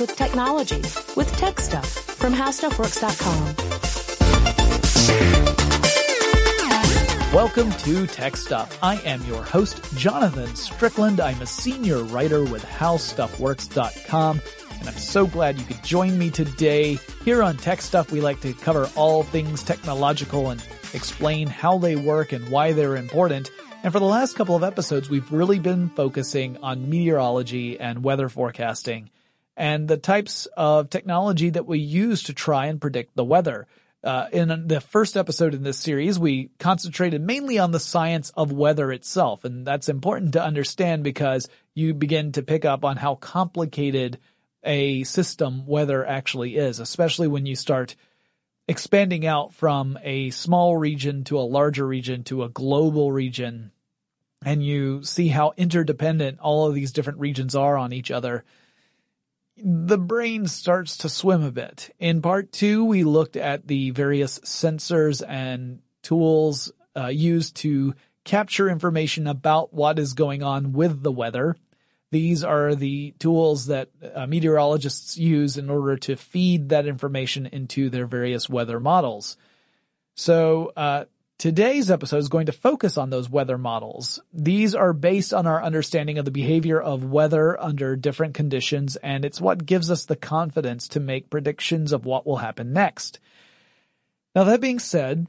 with technology with Tech Stuff from HowStuffWorks.com. Welcome to Tech Stuff. I am your host, Jonathan Strickland. I'm a senior writer with HowStuffWorks.com, and I'm so glad you could join me today. Here on Tech Stuff, we like to cover all things technological and explain how they work and why they're important. And for the last couple of episodes, we've really been focusing on meteorology and weather forecasting and the types of technology that we use to try and predict the weather. Uh, in the first episode in this series, we concentrated mainly on the science of weather itself. And that's important to understand because you begin to pick up on how complicated a system weather actually is, especially when you start expanding out from a small region to a larger region to a global region and you see how interdependent all of these different regions are on each other, the brain starts to swim a bit. In part two, we looked at the various sensors and tools uh, used to capture information about what is going on with the weather. These are the tools that uh, meteorologists use in order to feed that information into their various weather models. So, uh, today's episode is going to focus on those weather models. These are based on our understanding of the behavior of weather under different conditions, and it's what gives us the confidence to make predictions of what will happen next. Now, that being said,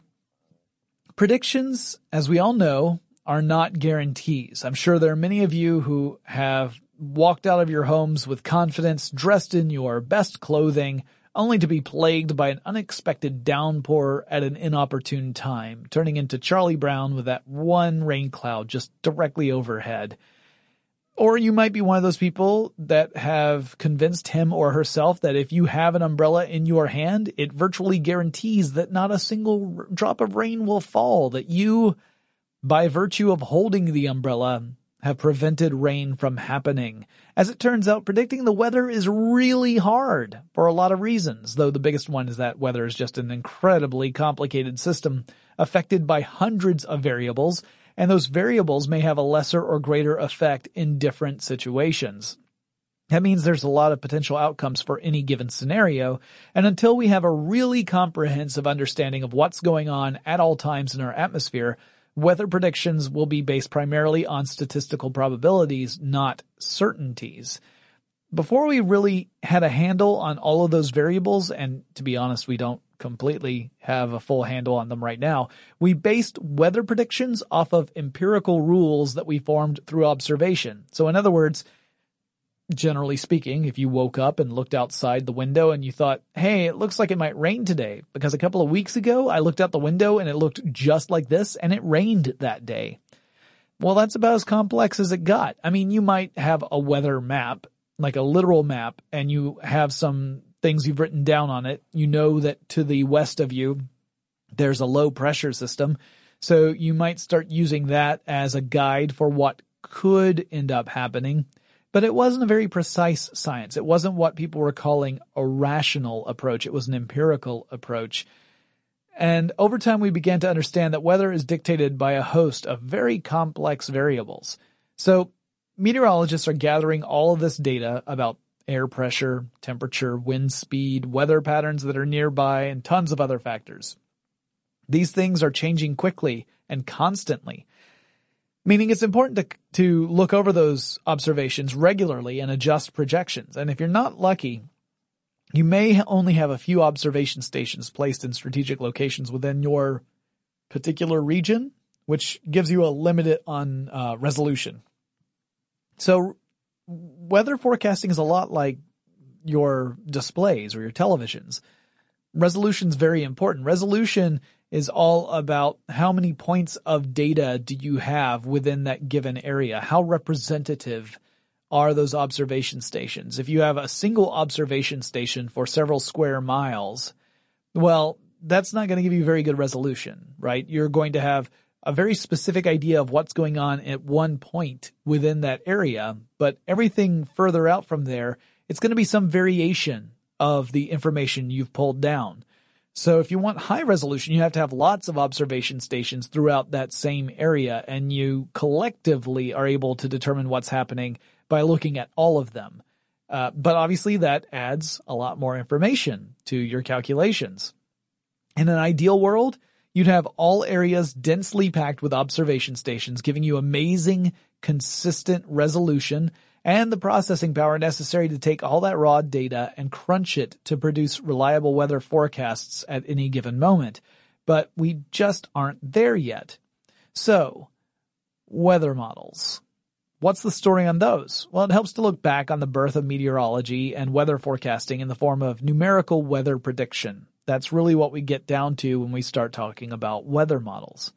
predictions, as we all know, are not guarantees. I'm sure there are many of you who have walked out of your homes with confidence, dressed in your best clothing, only to be plagued by an unexpected downpour at an inopportune time, turning into Charlie Brown with that one rain cloud just directly overhead. Or you might be one of those people that have convinced him or herself that if you have an umbrella in your hand, it virtually guarantees that not a single drop of rain will fall, that you by virtue of holding the umbrella, have prevented rain from happening. As it turns out, predicting the weather is really hard for a lot of reasons, though the biggest one is that weather is just an incredibly complicated system affected by hundreds of variables, and those variables may have a lesser or greater effect in different situations. That means there's a lot of potential outcomes for any given scenario, and until we have a really comprehensive understanding of what's going on at all times in our atmosphere, Weather predictions will be based primarily on statistical probabilities, not certainties. Before we really had a handle on all of those variables, and to be honest, we don't completely have a full handle on them right now, we based weather predictions off of empirical rules that we formed through observation. So in other words, generally speaking, if you woke up and looked outside the window and you thought, hey, it looks like it might rain today, because a couple of weeks ago I looked out the window and it looked just like this and it rained that day. Well, that's about as complex as it got. I mean, you might have a weather map, like a literal map, and you have some things you've written down on it. You know that to the west of you, there's a low pressure system. So you might start using that as a guide for what could end up happening. But it wasn't a very precise science. It wasn't what people were calling a rational approach. It was an empirical approach. And over time we began to understand that weather is dictated by a host of very complex variables. So meteorologists are gathering all of this data about air pressure, temperature, wind speed, weather patterns that are nearby, and tons of other factors. These things are changing quickly and constantly. Meaning it's important to, to look over those observations regularly and adjust projections. And if you're not lucky, you may only have a few observation stations placed in strategic locations within your particular region, which gives you a limit on uh, resolution. So weather forecasting is a lot like your displays or your televisions. Resolution is very important. Resolution is all about how many points of data do you have within that given area? How representative are those observation stations? If you have a single observation station for several square miles, well, that's not going to give you very good resolution, right? You're going to have a very specific idea of what's going on at one point within that area, but everything further out from there, it's going to be some variation of the information you've pulled down. So if you want high resolution, you have to have lots of observation stations throughout that same area and you collectively are able to determine what's happening by looking at all of them. Uh, but obviously that adds a lot more information to your calculations. In an ideal world, you'd have all areas densely packed with observation stations giving you amazing, consistent resolution and the processing power necessary to take all that raw data and crunch it to produce reliable weather forecasts at any given moment. But we just aren't there yet. So, weather models. What's the story on those? Well, it helps to look back on the birth of meteorology and weather forecasting in the form of numerical weather prediction. That's really what we get down to when we start talking about weather models.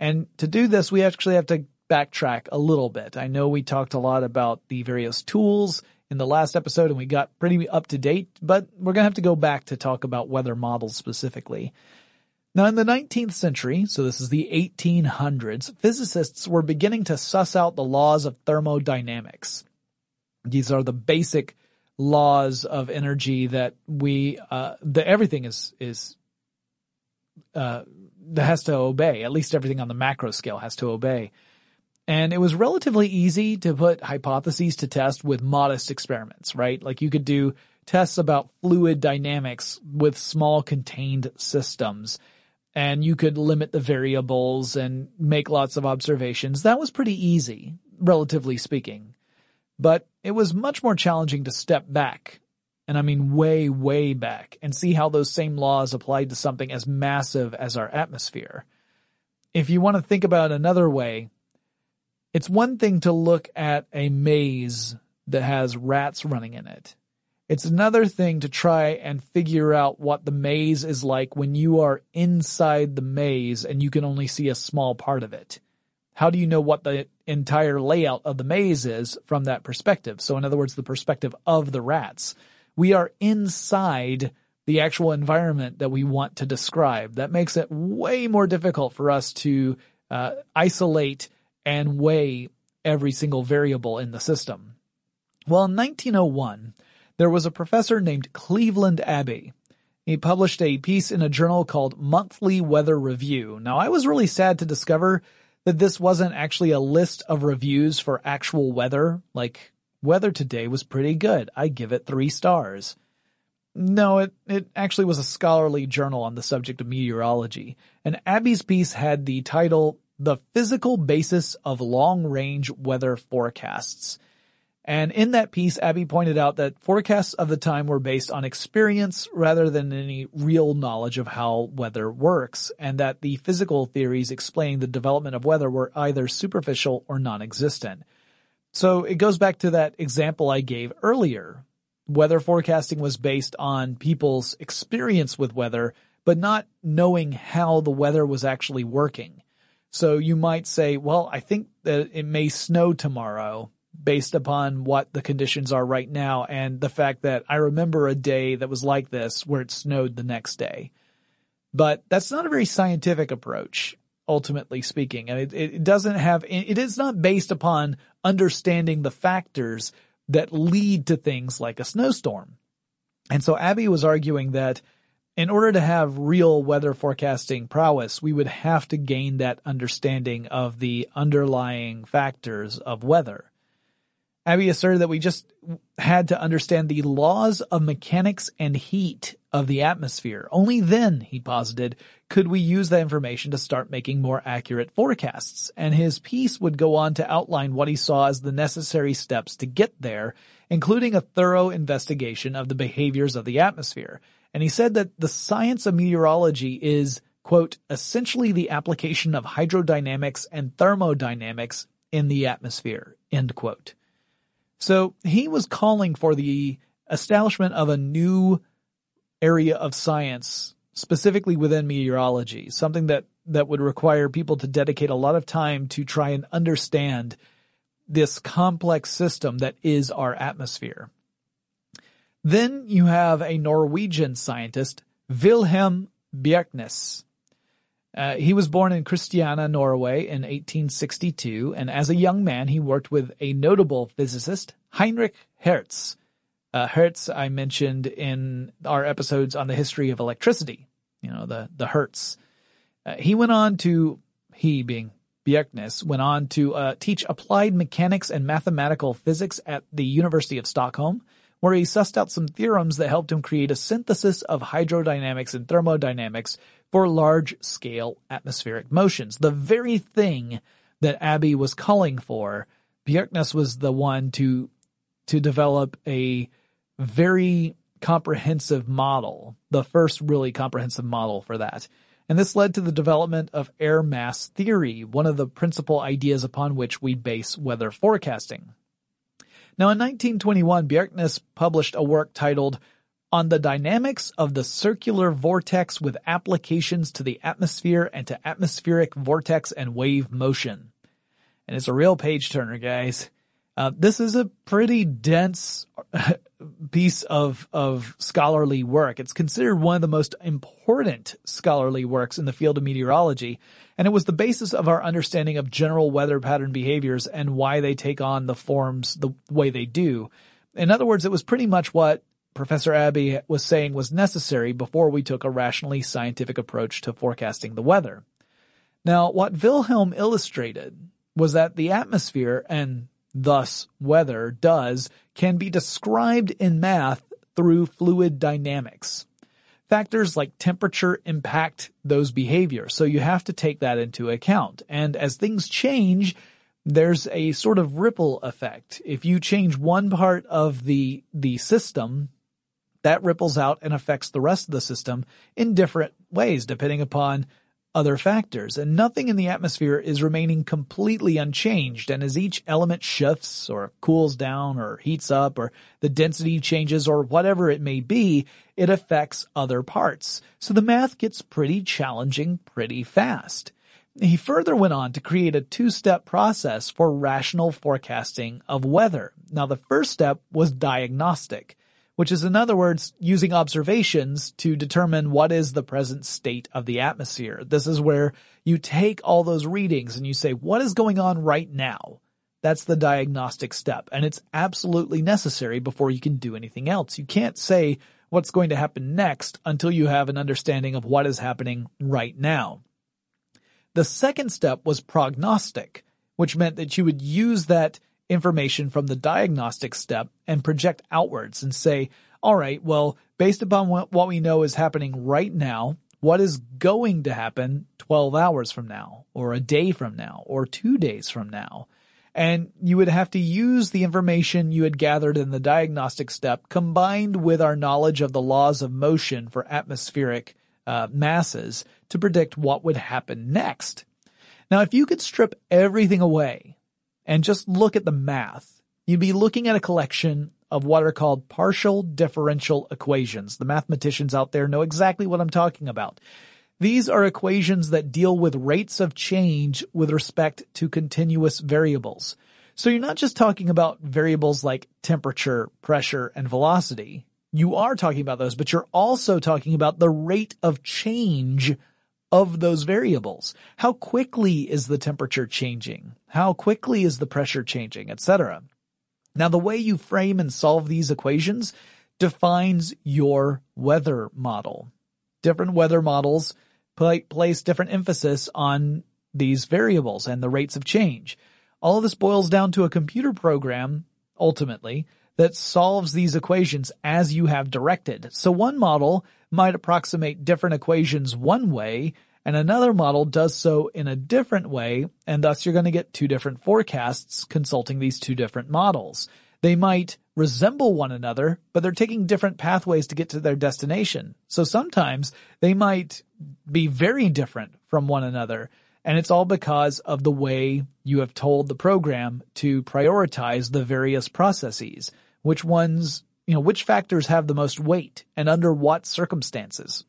And to do this, we actually have to backtrack a little bit. I know we talked a lot about the various tools in the last episode and we got pretty up to date, but we're going to have to go back to talk about weather models specifically. Now in the 19th century, so this is the 1800s, physicists were beginning to suss out the laws of thermodynamics. These are the basic laws of energy that we, uh, that everything is, is, uh, that has to obey. At least everything on the macro scale has to obey. And it was relatively easy to put hypotheses to test with modest experiments, right? Like you could do tests about fluid dynamics with small contained systems and you could limit the variables and make lots of observations. That was pretty easy, relatively speaking. But it was much more challenging to step back, and I mean way, way back, and see how those same laws applied to something as massive as our atmosphere. If you want to think about it another way, it's one thing to look at a maze that has rats running in it. It's another thing to try and figure out what the maze is like when you are inside the maze and you can only see a small part of it. How do you know what the entire layout of the maze is from that perspective? So in other words, the perspective of the rats. We are inside the actual environment that we want to describe. That makes it way more difficult for us to uh, isolate and weigh every single variable in the system. Well, in 1901, there was a professor named Cleveland Abbe. He published a piece in a journal called Monthly Weather Review. Now, I was really sad to discover that this wasn't actually a list of reviews for actual weather. Like, weather today was pretty good. I give it three stars. No, it, it actually was a scholarly journal on the subject of meteorology. And Abbe's piece had the title the physical basis of long range weather forecasts. And in that piece, Abbe pointed out that forecasts of the time were based on experience rather than any real knowledge of how weather works, and that the physical theories explaining the development of weather were either superficial or non-existent. So it goes back to that example I gave earlier. Weather forecasting was based on people's experience with weather, but not knowing how the weather was actually working. So you might say, well, I think that it may snow tomorrow based upon what the conditions are right now and the fact that I remember a day that was like this where it snowed the next day. But that's not a very scientific approach, ultimately speaking. And it, it doesn't have, it is not based upon understanding the factors that lead to things like a snowstorm. And so Abbe was arguing that in order to have real weather forecasting prowess, we would have to gain that understanding of the underlying factors of weather. Abbe asserted that we just had to understand the laws of mechanics and heat of the atmosphere. Only then, he posited, could we use that information to start making more accurate forecasts. And his piece would go on to outline what he saw as the necessary steps to get there, including a thorough investigation of the behaviors of the atmosphere. And he said that the science of meteorology is, quote, essentially the application of hydrodynamics and thermodynamics in the atmosphere, end quote. So he was calling for the establishment of a new area of science, specifically within meteorology, something that, that would require people to dedicate a lot of time to try and understand this complex system that is our atmosphere. Then you have a Norwegian scientist, Wilhelm Bjerknes. Uh, he was born in Christiania, Norway in 1862, and as a young man, he worked with a notable physicist, Heinrich Hertz. Uh, Hertz, I mentioned in our episodes on the history of electricity, you know, the, the Hertz. Uh, he went on to, he being Bjerknes, went on to uh, teach applied mechanics and mathematical physics at the University of Stockholm, where he sussed out some theorems that helped him create a synthesis of hydrodynamics and thermodynamics for large scale atmospheric motions. The very thing that Abbe was calling for, Bjerknes was the one to, to develop a very comprehensive model, the first really comprehensive model for that. And this led to the development of air mass theory, one of the principal ideas upon which we base weather forecasting. Now in 1921, Bjerknes published a work titled On the Dynamics of the Circular Vortex with Applications to the Atmosphere and to Atmospheric Vortex and Wave Motion. And it's a real page turner, guys. Uh, this is a pretty dense piece of of scholarly work. It's considered one of the most important scholarly works in the field of meteorology, and it was the basis of our understanding of general weather pattern behaviors and why they take on the forms the way they do. In other words, it was pretty much what Professor Abbe was saying was necessary before we took a rationally scientific approach to forecasting the weather. Now, what Wilhelm illustrated was that the atmosphere and thus weather, does, can be described in math through fluid dynamics. Factors like temperature impact those behaviors, so you have to take that into account. And as things change, there's a sort of ripple effect. If you change one part of the, the system, that ripples out and affects the rest of the system in different ways depending upon other factors, and nothing in the atmosphere is remaining completely unchanged, and as each element shifts or cools down or heats up or the density changes or whatever it may be, it affects other parts. So the math gets pretty challenging pretty fast. He further went on to create a two-step process for rational forecasting of weather. Now the first step was diagnostic which is in other words using observations to determine what is the present state of the atmosphere. This is where you take all those readings and you say, what is going on right now? That's the diagnostic step. And it's absolutely necessary before you can do anything else. You can't say what's going to happen next until you have an understanding of what is happening right now. The second step was prognostic, which meant that you would use that information from the diagnostic step and project outwards and say, all right, well, based upon what, we know is happening right now, what is going to happen 12 hours from now or a day from now or two days from now? And you would have to use the information you had gathered in the diagnostic step combined with our knowledge of the laws of motion for atmospheric uh, masses to predict what would happen next. Now, if you could strip everything away and just look at the math, you'd be looking at a collection of what are called partial differential equations. The mathematicians out there know exactly what I'm talking about. These are equations that deal with rates of change with respect to continuous variables. So you're not just talking about variables like temperature, pressure, and velocity. You are talking about those, but you're also talking about the rate of change of those variables. How quickly is the temperature changing? How quickly is the pressure changing, etc. Now the way you frame and solve these equations defines your weather model. Different weather models place different emphasis on these variables and the rates of change. All of this boils down to a computer program, ultimately, that solves these equations as you have directed. So one model might approximate different equations one way, and another model does so in a different way, and thus you're going to get two different forecasts consulting these two different models. They might resemble one another, but they're taking different pathways to get to their destination. So sometimes they might be very different from one another. And it's all because of the way you have told the program to prioritize the various processes which ones, you know, which factors have the most weight and under what circumstances.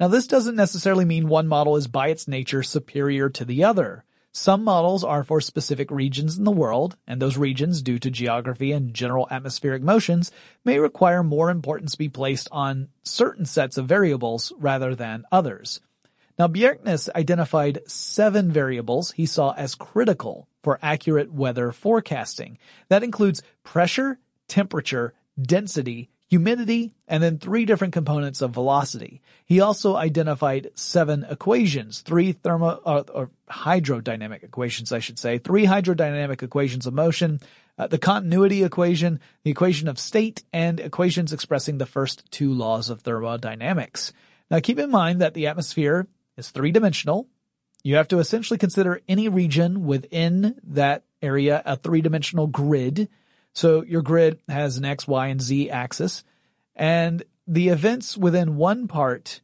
Now this doesn't necessarily mean one model is by its nature superior to the other. Some models are for specific regions in the world, and those regions, due to geography and general atmospheric motions, may require more importance be placed on certain sets of variables rather than others. Now Bjerknes identified seven variables he saw as critical for accurate weather forecasting. That includes pressure, temperature, density, humidity, and then three different components of velocity. He also identified seven equations, three thermo, uh, or hydrodynamic equations, I should say, three hydrodynamic equations of motion, uh, the continuity equation, the equation of state, and equations expressing the first two laws of thermodynamics. Now keep in mind that the atmosphere is three dimensional. You have to essentially consider any region within that area a three dimensional grid. So your grid has an X, Y, and Z axis and the events within one part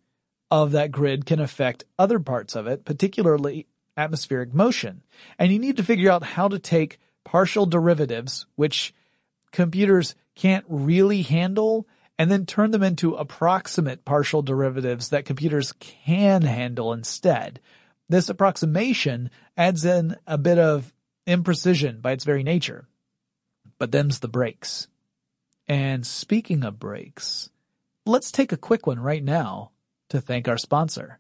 of that grid can affect other parts of it, particularly atmospheric motion. And you need to figure out how to take partial derivatives, which computers can't really handle, and then turn them into approximate partial derivatives that computers can handle instead. This approximation adds in a bit of imprecision by its very nature. But them's the breaks. And speaking of breaks, let's take a quick one right now to thank our sponsor.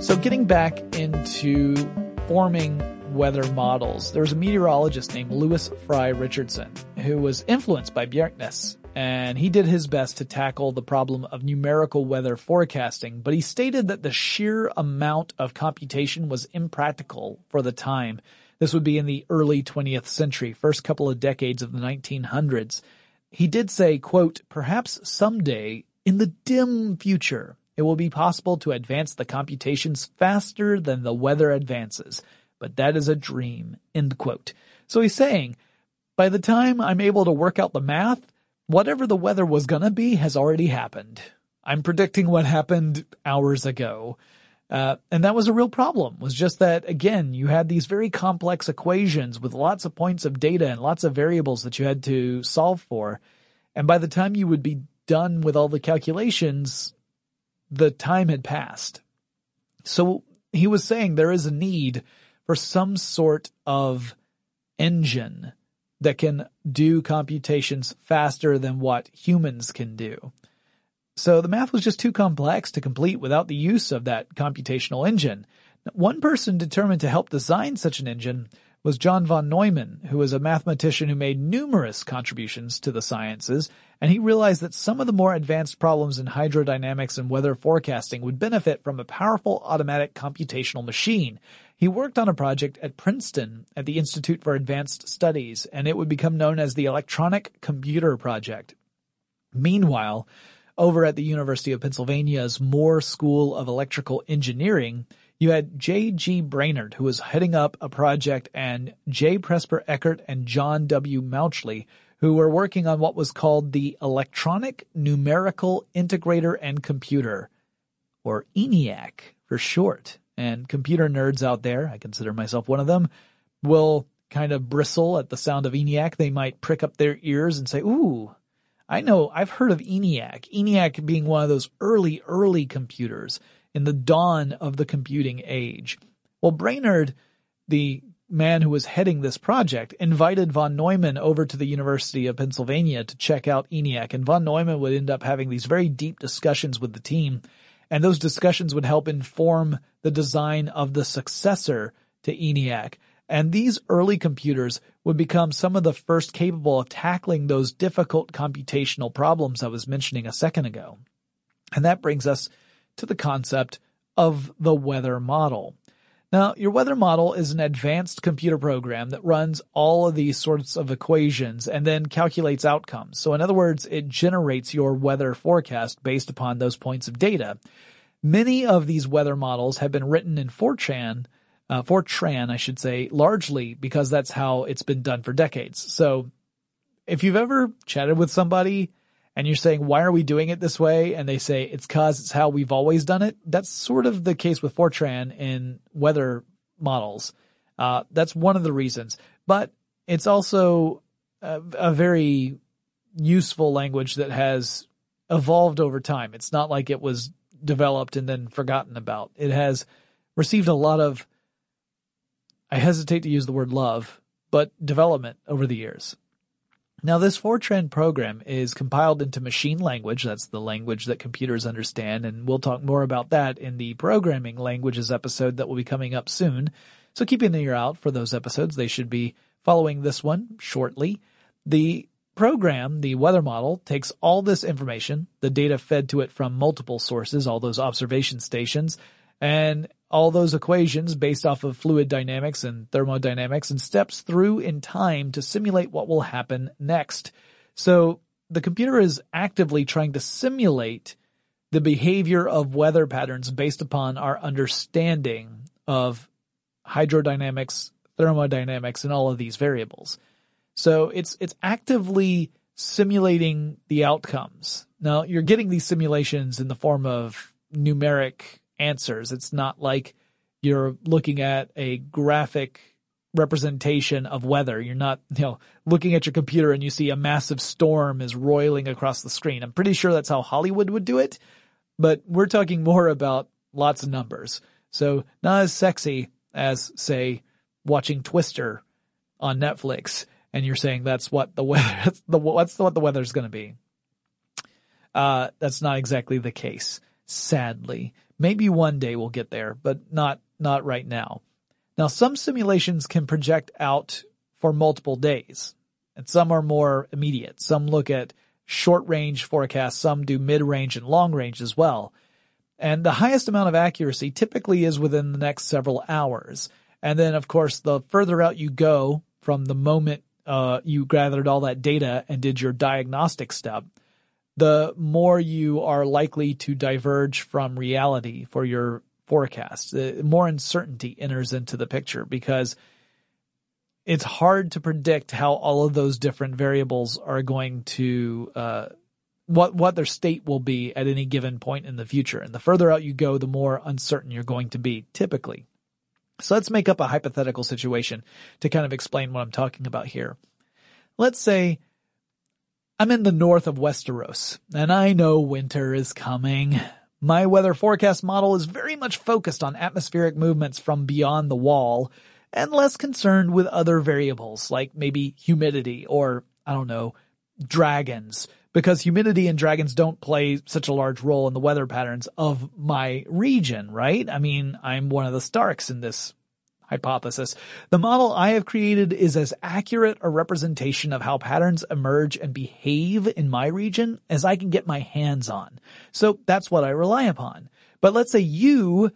So getting back into forming weather models, there's a meteorologist named Lewis Fry Richardson who was influenced by Bjerknes and he did his best to tackle the problem of numerical weather forecasting, but he stated that the sheer amount of computation was impractical for the time. This would be in the early 20th century, first couple of decades of the 1900s. He did say, quote, perhaps someday in the dim future, it will be possible to advance the computations faster than the weather advances, but that is a dream, end quote. So he's saying, by the time I'm able to work out the math, whatever the weather was gonna be has already happened. I'm predicting what happened hours ago. Uh, and that was a real problem, was just that, again, you had these very complex equations with lots of points of data and lots of variables that you had to solve for. And by the time you would be done with all the calculations, the time had passed. So he was saying there is a need for some sort of engine that can do computations faster than what humans can do. So the math was just too complex to complete without the use of that computational engine. One person determined to help design such an engine was John von Neumann, who was a mathematician who made numerous contributions to the sciences, and he realized that some of the more advanced problems in hydrodynamics and weather forecasting would benefit from a powerful automatic computational machine. He worked on a project at Princeton at the Institute for Advanced Studies, and it would become known as the Electronic Computer Project. Meanwhile, over at the University of Pennsylvania's Moore School of Electrical Engineering, you had J.G. Brainerd, who was heading up a project, and J. Presper Eckert and John W. Mauchly, who were working on what was called the Electronic Numerical Integrator and Computer, or ENIAC for short and computer nerds out there, I consider myself one of them, will kind of bristle at the sound of ENIAC. They might prick up their ears and say, ooh, I know, I've heard of ENIAC. ENIAC being one of those early, early computers in the dawn of the computing age. Well, Brainerd, the man who was heading this project, invited von Neumann over to the University of Pennsylvania to check out ENIAC, and von Neumann would end up having these very deep discussions with the team and those discussions would help inform the design of the successor to ENIAC. And these early computers would become some of the first capable of tackling those difficult computational problems I was mentioning a second ago. And that brings us to the concept of the weather model. Now, your weather model is an advanced computer program that runs all of these sorts of equations and then calculates outcomes. So in other words, it generates your weather forecast based upon those points of data. Many of these weather models have been written in Fortran, uh, Fortran, I should say, largely because that's how it's been done for decades. So if you've ever chatted with somebody and you're saying, why are we doing it this way? And they say, it's cause it's how we've always done it. That's sort of the case with Fortran in weather models. Uh, that's one of the reasons, but it's also a, a very useful language that has evolved over time. It's not like it was developed and then forgotten about. It has received a lot of, I hesitate to use the word love, but development over the years. Now this Fortran program is compiled into machine language. That's the language that computers understand. And we'll talk more about that in the programming languages episode that will be coming up soon. So keep an ear out for those episodes. They should be following this one shortly. The program, the weather model, takes all this information, the data fed to it from multiple sources, all those observation stations, and all those equations based off of fluid dynamics and thermodynamics and steps through in time to simulate what will happen next. So the computer is actively trying to simulate the behavior of weather patterns based upon our understanding of hydrodynamics, thermodynamics, and all of these variables. So it's, it's actively simulating the outcomes. Now you're getting these simulations in the form of numeric answers. It's not like you're looking at a graphic representation of weather. You're not, you know, looking at your computer and you see a massive storm is roiling across the screen. I'm pretty sure that's how Hollywood would do it, but we're talking more about lots of numbers. So not as sexy as say watching Twister on Netflix and you're saying that's what the weather, that's the, what's what the weather's going to be. Uh, that's not exactly the case, sadly. Maybe one day we'll get there, but not, not right now. Now some simulations can project out for multiple days and some are more immediate. Some look at short range forecasts, some do mid range and long range as well. And the highest amount of accuracy typically is within the next several hours. And then of course the further out you go from the moment uh, you gathered all that data and did your diagnostic step, the more you are likely to diverge from reality for your forecast. The more uncertainty enters into the picture because it's hard to predict how all of those different variables are going to, uh, what, what their state will be at any given point in the future. And the further out you go, the more uncertain you're going to be, typically. So let's make up a hypothetical situation to kind of explain what I'm talking about here. Let's say I'm in the north of Westeros, and I know winter is coming. My weather forecast model is very much focused on atmospheric movements from beyond the wall, and less concerned with other variables, like maybe humidity or, I don't know, dragons, because humidity and dragons don't play such a large role in the weather patterns of my region, right? I mean, I'm one of the Starks in this hypothesis. The model I have created is as accurate a representation of how patterns emerge and behave in my region as I can get my hands on. So that's what I rely upon. But let's say you,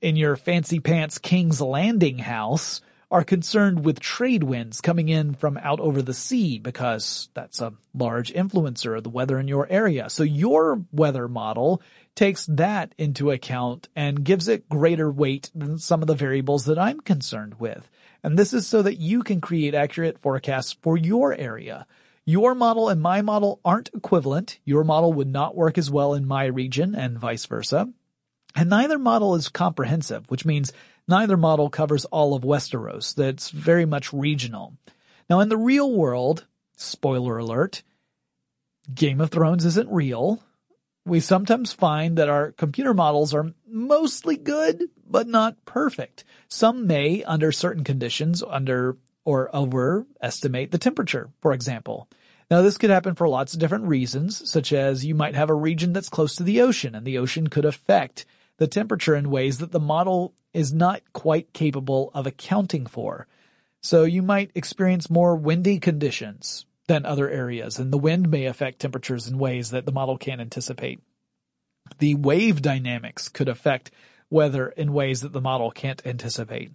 in your fancy pants King's Landing house, are concerned with trade winds coming in from out over the sea because that's a large influencer of the weather in your area. So your weather model takes that into account and gives it greater weight than some of the variables that I'm concerned with. And this is so that you can create accurate forecasts for your area. Your model and my model aren't equivalent. Your model would not work as well in my region and vice versa. And neither model is comprehensive, which means neither model covers all of Westeros. That's very much regional. Now in the real world, spoiler alert, Game of Thrones isn't real. We sometimes find that our computer models are mostly good, but not perfect. Some may, under certain conditions, under or overestimate the temperature, for example. Now this could happen for lots of different reasons, such as you might have a region that's close to the ocean and the ocean could affect the temperature in ways that the model is not quite capable of accounting for. So you might experience more windy conditions than other areas, and the wind may affect temperatures in ways that the model can't anticipate. The wave dynamics could affect weather in ways that the model can't anticipate.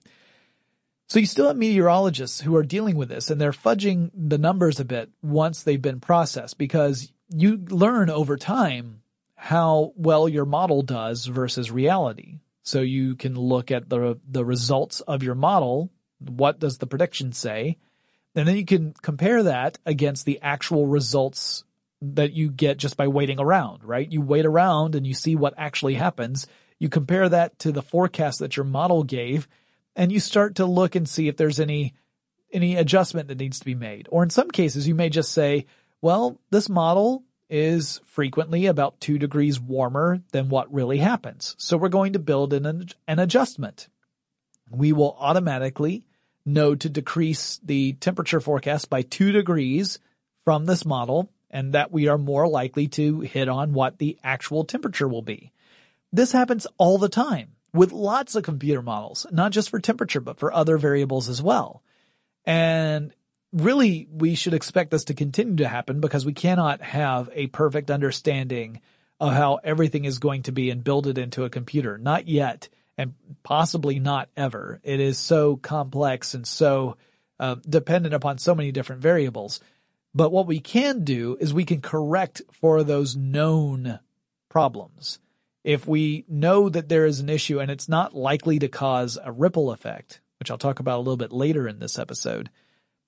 So you still have meteorologists who are dealing with this and they're fudging the numbers a bit once they've been processed because you learn over time how well your model does versus reality. So you can look at the, the results of your model. What does the prediction say? And then you can compare that against the actual results that you get just by waiting around, right? You wait around and you see what actually happens. You compare that to the forecast that your model gave and you start to look and see if there's any, any adjustment that needs to be made. Or in some cases, you may just say, well, this model is frequently about two degrees warmer than what really happens. So we're going to build in an, an adjustment. We will automatically know to decrease the temperature forecast by two degrees from this model and that we are more likely to hit on what the actual temperature will be. This happens all the time. with lots of computer models, not just for temperature, but for other variables as well. And really, we should expect this to continue to happen because we cannot have a perfect understanding of how everything is going to be and build it into a computer. Not yet, and possibly not ever. It is so complex and so uh, dependent upon so many different variables. But what we can do is we can correct for those known problems. If we know that there is an issue and it's not likely to cause a ripple effect, which I'll talk about a little bit later in this episode,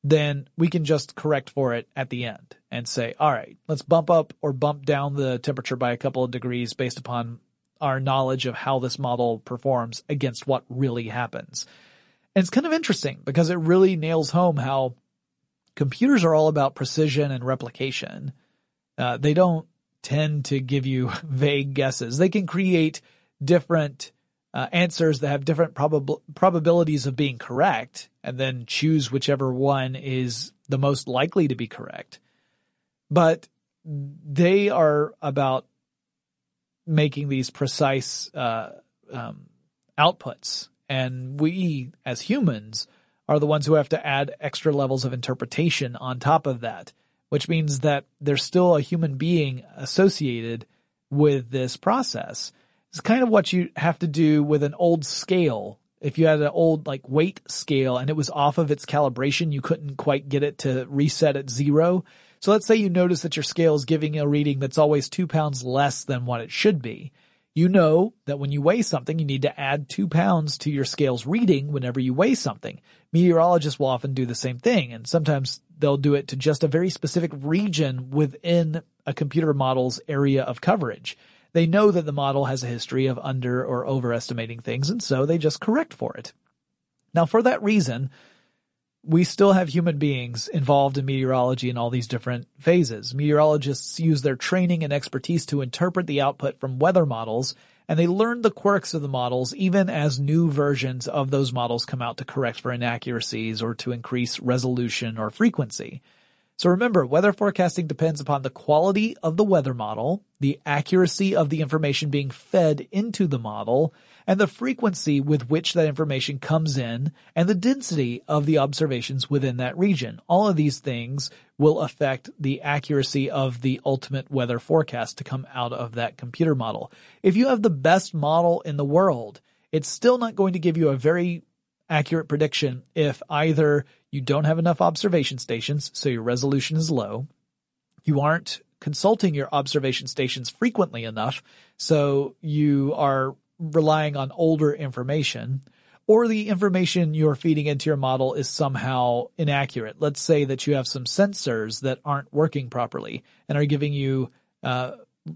then we can just correct for it at the end and say, all right, let's bump up or bump down the temperature by a couple of degrees based upon our knowledge of how this model performs against what really happens. And it's kind of interesting because it really nails home how computers are all about precision and replication. Uh, they don't tend to give you vague guesses. They can create different uh, answers that have different probab- probabilities of being correct and then choose whichever one is the most likely to be correct. But they are about making these precise uh, um, outputs. And we, as humans, are the ones who have to add extra levels of interpretation on top of that, which means that there's still a human being associated with this process. It's kind of what you have to do with an old scale. If you had an old like weight scale and it was off of its calibration, you couldn't quite get it to reset at zero. So let's say you notice that your scale is giving a reading that's always two pounds less than what it should be. You know that when you weigh something, you need to add two pounds to your scale's reading whenever you weigh something. Meteorologists will often do the same thing, and sometimes they'll do it to just a very specific region within a computer model's area of coverage. They know that the model has a history of under or overestimating things, and so they just correct for it. Now, for that reason, we still have human beings involved in meteorology in all these different phases. Meteorologists use their training and expertise to interpret the output from weather models, and they learn the quirks of the models even as new versions of those models come out to correct for inaccuracies or to increase resolution or frequency. So remember, weather forecasting depends upon the quality of the weather model, the accuracy of the information being fed into the model, and the frequency with which that information comes in and the density of the observations within that region. All of these things will affect the accuracy of the ultimate weather forecast to come out of that computer model. If you have the best model in the world, it's still not going to give you a very accurate prediction if either you don't have enough observation stations, so your resolution is low, you aren't consulting your observation stations frequently enough, so you are relying on older information or the information you're feeding into your model is somehow inaccurate. Let's say that you have some sensors that aren't working properly and are giving you uh,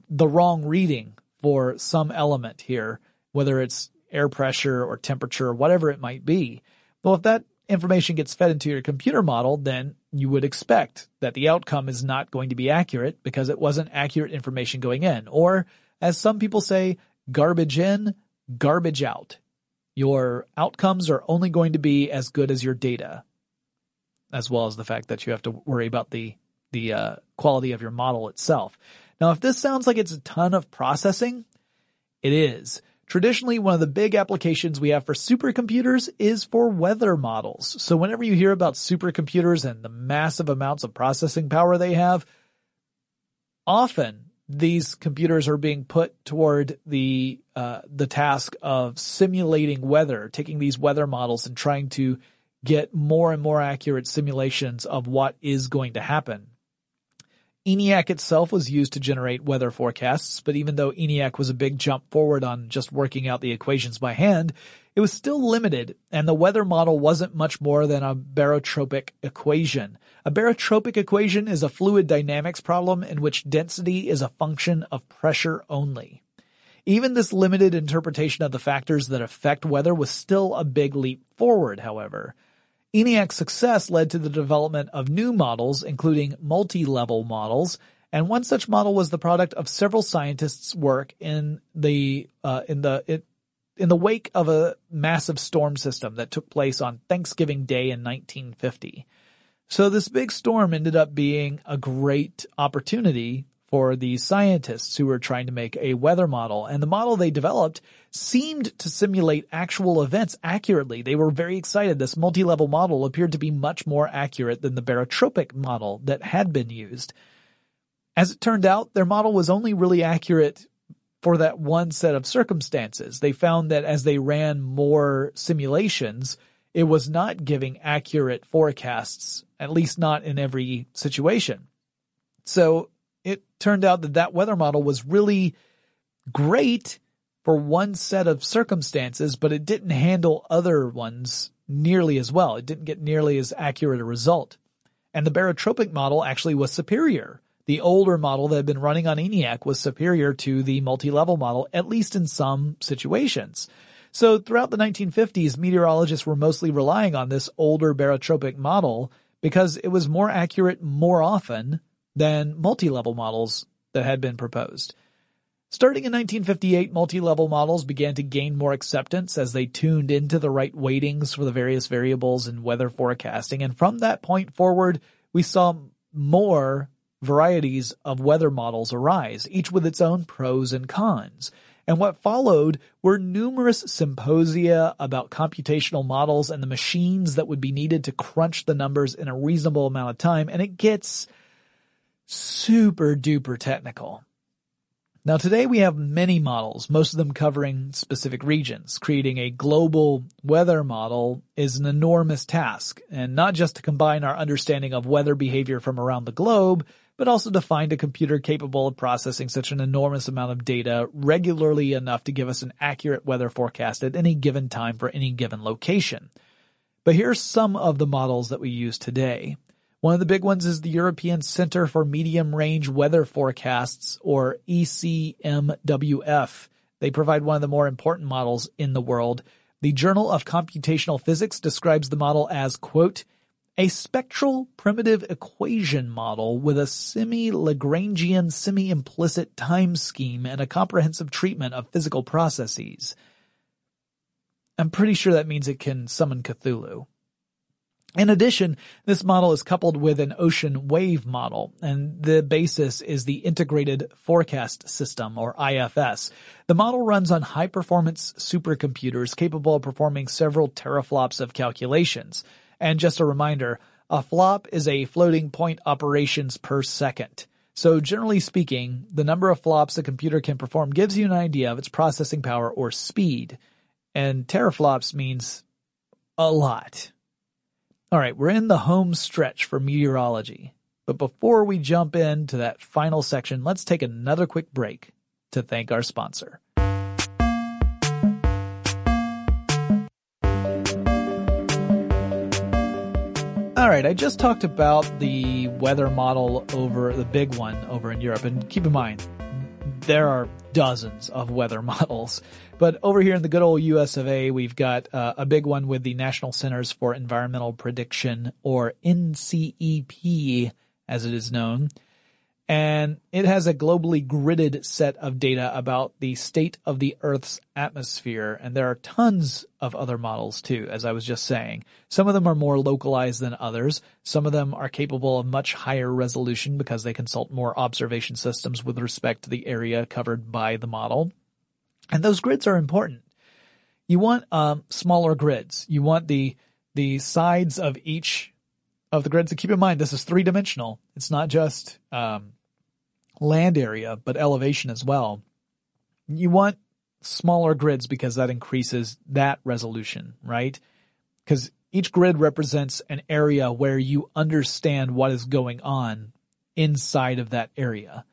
the wrong reading for some element here, whether it's air pressure or temperature or whatever it might be. Well, if that information gets fed into your computer model, then you would expect that the outcome is not going to be accurate because it wasn't accurate information going in. Or, as some people say, garbage in, garbage out. Your outcomes are only going to be as good as your data, as well as the fact that you have to worry about the the uh, quality of your model itself. Now, if this sounds like it's a ton of processing, it is. Traditionally, one of the big applications we have for supercomputers is for weather models. So whenever you hear about supercomputers and the massive amounts of processing power they have, often these computers are being put toward the uh, the task of simulating weather, taking these weather models and trying to get more and more accurate simulations of what is going to happen. ENIAC itself was used to generate weather forecasts, but even though ENIAC was a big jump forward on just working out the equations by hand, it was still limited, and the weather model wasn't much more than a barotropic equation. A barotropic equation is a fluid dynamics problem in which density is a function of pressure only. Even this limited interpretation of the factors that affect weather was still a big leap forward, however. ENIAC's success led to the development of new models, including multi-level models, and one such model was the product of several scientists' work in the uh, in the it, in the wake of a massive storm system that took place on Thanksgiving Day in 1950. So this big storm ended up being a great opportunity for the scientists who were trying to make a weather model. And the model they developed seemed to simulate actual events accurately. They were very excited. This multi-level model appeared to be much more accurate than the barotropic model that had been used. As it turned out, their model was only really accurate for that one set of circumstances. They found that as they ran more simulations, it was not giving accurate forecasts, at least not in every situation. So it turned out that that weather model was really great for one set of circumstances, but it didn't handle other ones nearly as well. It didn't get nearly as accurate a result. And the barotropic model actually was superior. The older model that had been running on ENIAC was superior to the multi-level model, at least in some situations. So throughout the 1950s, meteorologists were mostly relying on this older barotropic model because it was more accurate more often than multi-level models that had been proposed. Starting in 1958, multi-level models began to gain more acceptance as they tuned into the right weightings for the various variables in weather forecasting. And from that point forward, we saw more varieties of weather models arise, each with its own pros and cons. And what followed were numerous symposia about computational models and the machines that would be needed to crunch the numbers in a reasonable amount of time. And it gets super duper technical. Now today we have many models, most of them covering specific regions. Creating a global weather model is an enormous task, and not just to combine our understanding of weather behavior from around the globe, but also to find a computer capable of processing such an enormous amount of data regularly enough to give us an accurate weather forecast at any given time for any given location. But here's some of the models that we use today. One of the big ones is the European Center for Medium Range Weather Forecasts, or ECMWF. They provide one of the more important models in the world. The Journal of Computational Physics describes the model as, quote, a spectral primitive equation model with a semi-Lagrangian semi-implicit time scheme and a comprehensive treatment of physical processes. I'm pretty sure that means it can summon Cthulhu. In addition, this model is coupled with an ocean wave model, and the basis is the Integrated Forecast System, or IFS. The model runs on high-performance supercomputers capable of performing several teraflops of calculations. And just a reminder, a flop is a floating point operations per second. So generally speaking, the number of flops a computer can perform gives you an idea of its processing power or speed. And teraflops means a lot. Alright, we're in the home stretch for meteorology. But before we jump into that final section, let's take another quick break to thank our sponsor. All right, I just talked about the weather model over the big one over in Europe, and keep in mind, there are dozens of weather models. But over here in the good old US of A, we've got uh, a big one with the National Centers for Environmental Prediction, or NCEP as it is known and it has a globally gridded set of data about the state of the Earth's atmosphere. And there are tons of other models too, as I was just saying. Some of them are more localized than others. Some of them are capable of much higher resolution because they consult more observation systems with respect to the area covered by the model. And those grids are important. You want um, smaller grids. You want the the sides of each of the grids. And keep in mind, this is three dimensional. It's not just um, land area, but elevation as well. You want smaller grids because that increases that resolution, right? Because each grid represents an area where you understand what is going on inside of that area.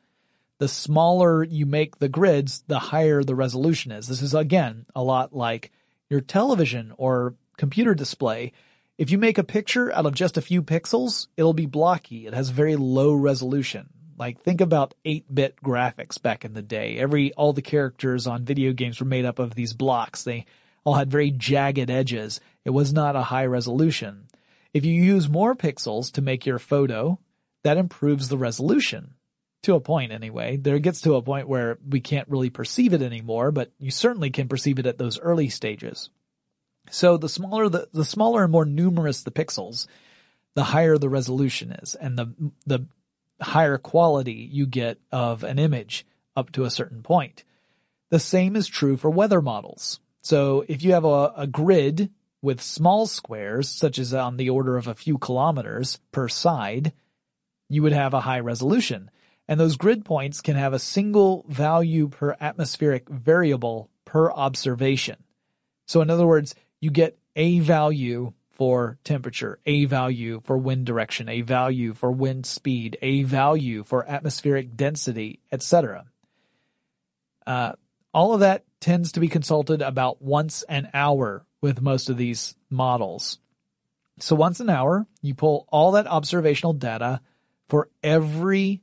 The smaller you make the grids, the higher the resolution is. This is again a lot like your television or computer display if you make a picture out of just a few pixels, it'll be blocky. It has very low resolution. Like think about 8-bit graphics back in the day. Every, all the characters on video games were made up of these blocks. They all had very jagged edges. It was not a high resolution. If you use more pixels to make your photo, that improves the resolution. To a point anyway. There it gets to a point where we can't really perceive it anymore, but you certainly can perceive it at those early stages. So the smaller the, the smaller and more numerous the pixels, the higher the resolution is. And the, the higher quality you get of an image up to a certain point. The same is true for weather models. So if you have a, a grid with small squares, such as on the order of a few kilometers per side, you would have a high resolution. And those grid points can have a single value per atmospheric variable per observation. So in other words, you get a value for temperature, a value for wind direction, a value for wind speed, a value for atmospheric density, etc. Uh, all of that tends to be consulted about once an hour with most of these models. So once an hour, you pull all that observational data for every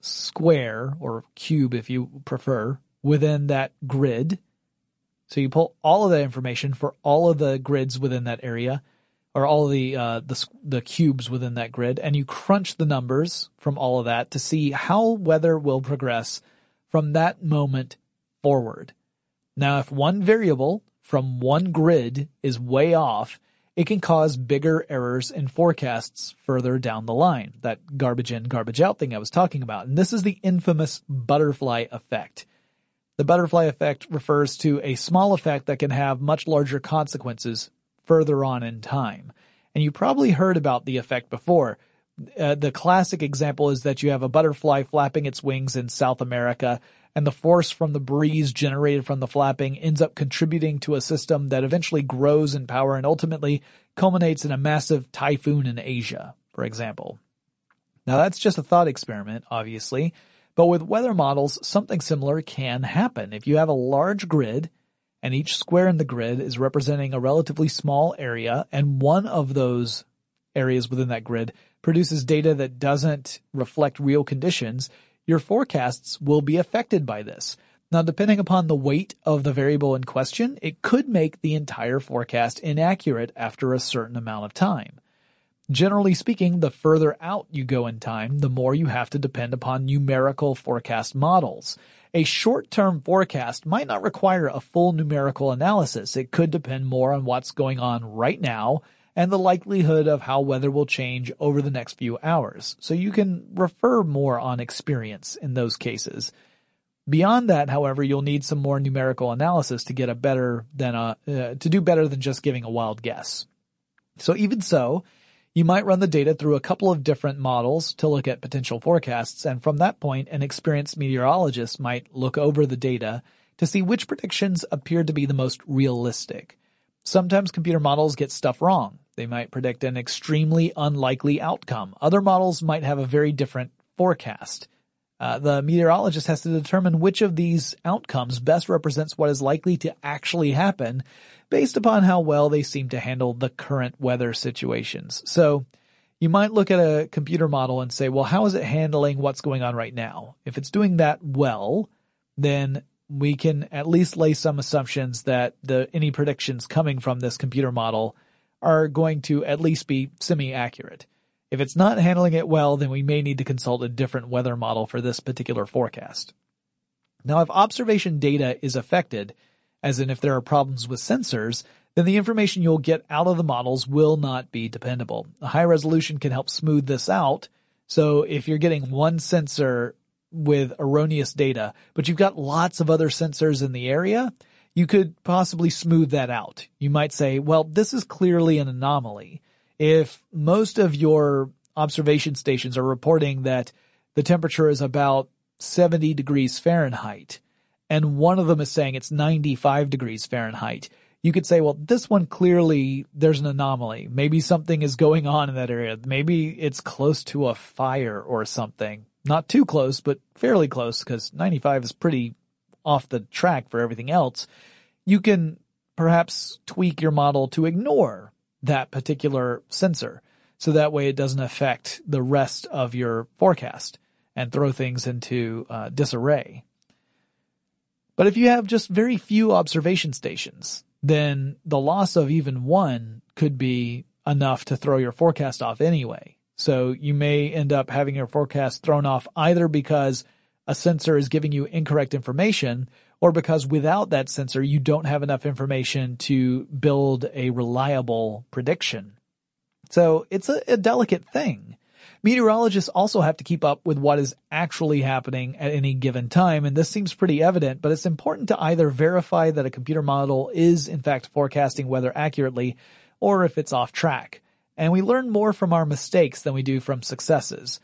square or cube, if you prefer, within that grid. So you pull all of that information for all of the grids within that area, or all the uh, the the cubes within that grid, and you crunch the numbers from all of that to see how weather will progress from that moment forward. Now, if one variable from one grid is way off, it can cause bigger errors in forecasts further down the line. That garbage in, garbage out thing I was talking about. And this is the infamous butterfly effect. The butterfly effect refers to a small effect that can have much larger consequences further on in time. And you probably heard about the effect before. Uh, the classic example is that you have a butterfly flapping its wings in South America and the force from the breeze generated from the flapping ends up contributing to a system that eventually grows in power and ultimately culminates in a massive typhoon in Asia, for example. Now that's just a thought experiment, obviously, but with weather models, something similar can happen. If you have a large grid, and each square in the grid is representing a relatively small area, and one of those areas within that grid produces data that doesn't reflect real conditions, your forecasts will be affected by this. Now, depending upon the weight of the variable in question, it could make the entire forecast inaccurate after a certain amount of time. Generally speaking, the further out you go in time, the more you have to depend upon numerical forecast models. A short-term forecast might not require a full numerical analysis. It could depend more on what's going on right now and the likelihood of how weather will change over the next few hours. So you can refer more on experience in those cases. Beyond that, however, you'll need some more numerical analysis to get a better than a, uh, to do better than just giving a wild guess. So even so, you might run the data through a couple of different models to look at potential forecasts, and from that point, an experienced meteorologist might look over the data to see which predictions appear to be the most realistic. Sometimes computer models get stuff wrong. They might predict an extremely unlikely outcome. Other models might have a very different forecast. Uh, the meteorologist has to determine which of these outcomes best represents what is likely to actually happen based upon how well they seem to handle the current weather situations. So you might look at a computer model and say, well, how is it handling what's going on right now? If it's doing that well, then we can at least lay some assumptions that the any predictions coming from this computer model are going to at least be semi-accurate. If it's not handling it well, then we may need to consult a different weather model for this particular forecast. Now, if observation data is affected, as in if there are problems with sensors, then the information you'll get out of the models will not be dependable. A high resolution can help smooth this out. So if you're getting one sensor with erroneous data, but you've got lots of other sensors in the area, you could possibly smooth that out. You might say, well, this is clearly an anomaly. If most of your observation stations are reporting that the temperature is about 70 degrees Fahrenheit, and one of them is saying it's 95 degrees Fahrenheit, you could say, well, this one clearly there's an anomaly. Maybe something is going on in that area. Maybe it's close to a fire or something. Not too close, but fairly close because 95 is pretty off the track for everything else, you can perhaps tweak your model to ignore that particular sensor. So that way it doesn't affect the rest of your forecast and throw things into uh, disarray. But if you have just very few observation stations, then the loss of even one could be enough to throw your forecast off anyway. So you may end up having your forecast thrown off either because a sensor is giving you incorrect information or because without that sensor you don't have enough information to build a reliable prediction. So it's a, a delicate thing. Meteorologists also have to keep up with what is actually happening at any given time, and this seems pretty evident, but it's important to either verify that a computer model is in fact forecasting weather accurately, or if it's off track. And we learn more from our mistakes than we do from successes.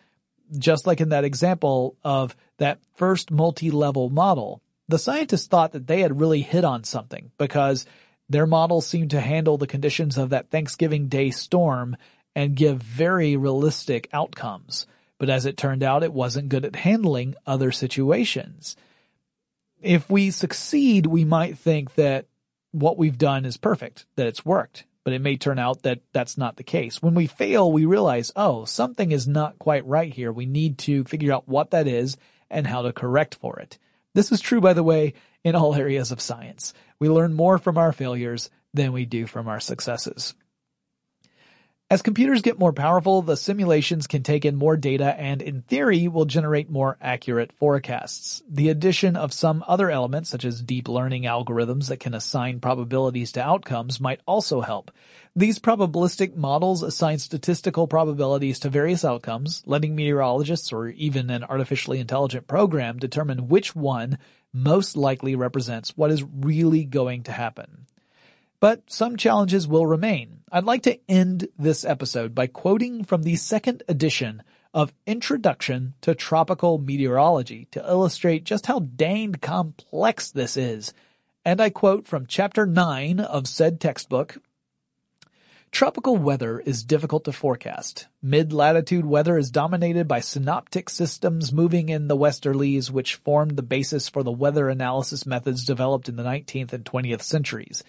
Just like in that example of that first multi-level model, the scientists thought that they had really hit on something because their model seemed to handle the conditions of that Thanksgiving Day storm and give very realistic outcomes. But as it turned out, it wasn't good at handling other situations. If we succeed, we might think that what we've done is perfect, that it's worked, but it may turn out that that's not the case. When we fail, we realize, oh, something is not quite right here. We need to figure out what that is and how to correct for it. This is true, by the way, in all areas of science. We learn more from our failures than we do from our successes. As computers get more powerful, the simulations can take in more data and in theory will generate more accurate forecasts. The addition of some other elements such as deep learning algorithms that can assign probabilities to outcomes might also help. These probabilistic models assign statistical probabilities to various outcomes, letting meteorologists or even an artificially intelligent program determine which one most likely represents what is really going to happen. But some challenges will remain. I'd like to end this episode by quoting from the second edition of Introduction to Tropical Meteorology to illustrate just how danged complex this is. And I quote from chapter 9 of said textbook, Tropical weather is difficult to forecast. Mid-latitude weather is dominated by synoptic systems moving in the westerlies which formed the basis for the weather analysis methods developed in the 19th and 20th centuries.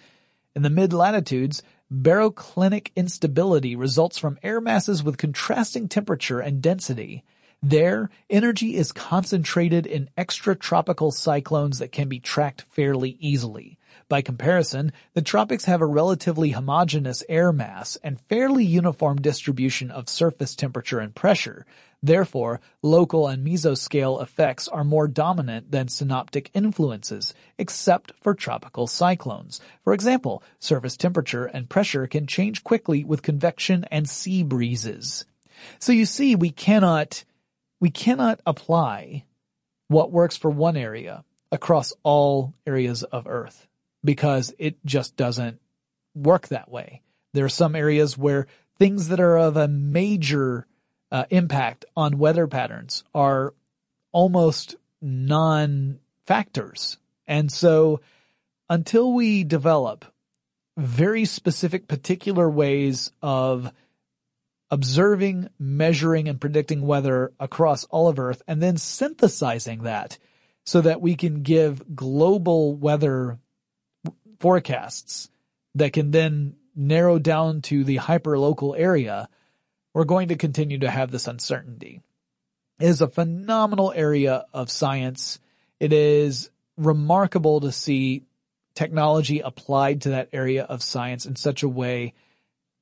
In the mid-latitudes, baroclinic instability results from air masses with contrasting temperature and density. There, energy is concentrated in extratropical cyclones that can be tracked fairly easily. By comparison, the tropics have a relatively homogeneous air mass and fairly uniform distribution of surface temperature and pressure. Therefore, local and mesoscale effects are more dominant than synoptic influences, except for tropical cyclones. For example, surface temperature and pressure can change quickly with convection and sea breezes. So you see, we cannot, we cannot apply what works for one area across all areas of Earth because it just doesn't work that way. There are some areas where things that are of a major uh, impact on weather patterns are almost non-factors. And so until we develop very specific particular ways of observing, measuring, and predicting weather across all of Earth and then synthesizing that so that we can give global weather forecasts that can then narrow down to the hyperlocal area, we're going to continue to have this uncertainty. It is a phenomenal area of science. It is remarkable to see technology applied to that area of science in such a way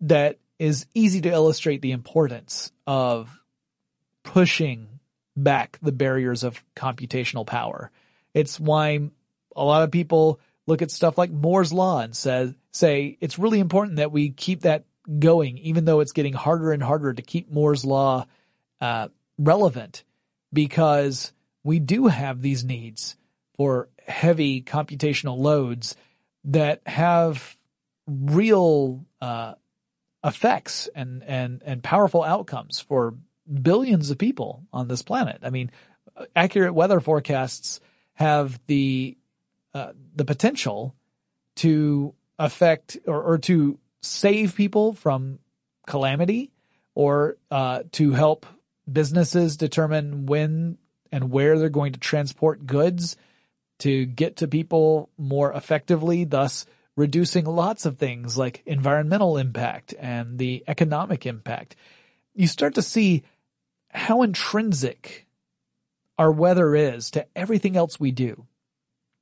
that is easy to illustrate the importance of pushing back the barriers of computational power. It's why a lot of people look at stuff like Moore's Law and say, say it's really important that we keep that going, even though it's getting harder and harder to keep Moore's Law uh, relevant, because we do have these needs for heavy computational loads that have real uh, effects and and and powerful outcomes for billions of people on this planet. I mean, accurate weather forecasts have the uh, the potential to affect or, or to save people from calamity or uh, to help businesses determine when and where they're going to transport goods to get to people more effectively, thus reducing lots of things like environmental impact and the economic impact. You start to see how intrinsic our weather is to everything else we do.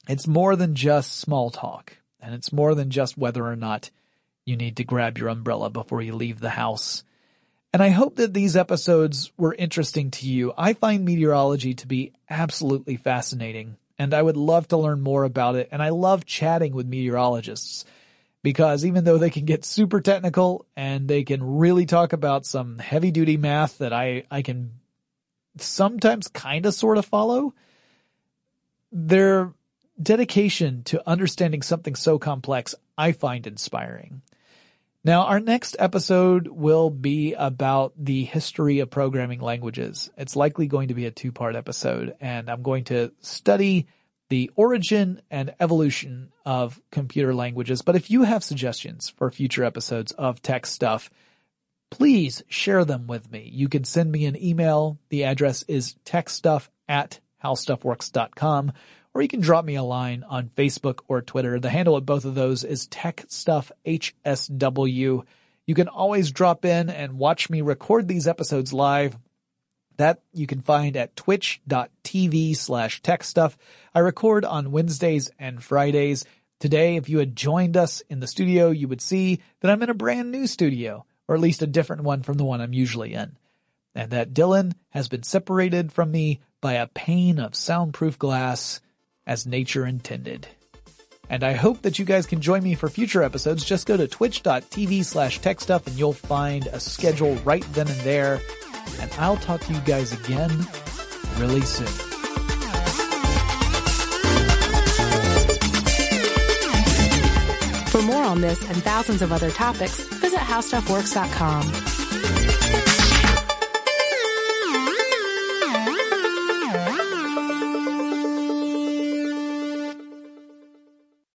It's more than just small talk, and it's more than just whether or not you need to grab your umbrella before you leave the house. And I hope that these episodes were interesting to you. I find meteorology to be absolutely fascinating, and I would love to learn more about it, and I love chatting with meteorologists. because even though they can get super technical and they can really talk about some heavy duty math that I, I can sometimes kind of sort of follow, their dedication to understanding something so complex I find inspiring. Now, our next episode will be about the history of programming languages. It's likely going to be a two part episode, and I'm going to study the origin and evolution of computer languages. But if you have suggestions for future episodes of tech stuff, please share them with me. You can send me an email. The address is techstuff at howstuffworks.com or you can drop me a line on Facebook or Twitter. The handle of both of those is TechStuffHSW. You can always drop in and watch me record these episodes live. That you can find at twitch.tv slash techstuff. I record on Wednesdays and Fridays. Today, if you had joined us in the studio, you would see that I'm in a brand new studio, or at least a different one from the one I'm usually in. And that Dylan has been separated from me by a pane of soundproof glass as nature intended. And I hope that you guys can join me for future episodes. Just go to twitch.tv slash techstuff and you'll find a schedule right then and there. And I'll talk to you guys again really soon. For more on this and thousands of other topics, visit howstuffworks.com.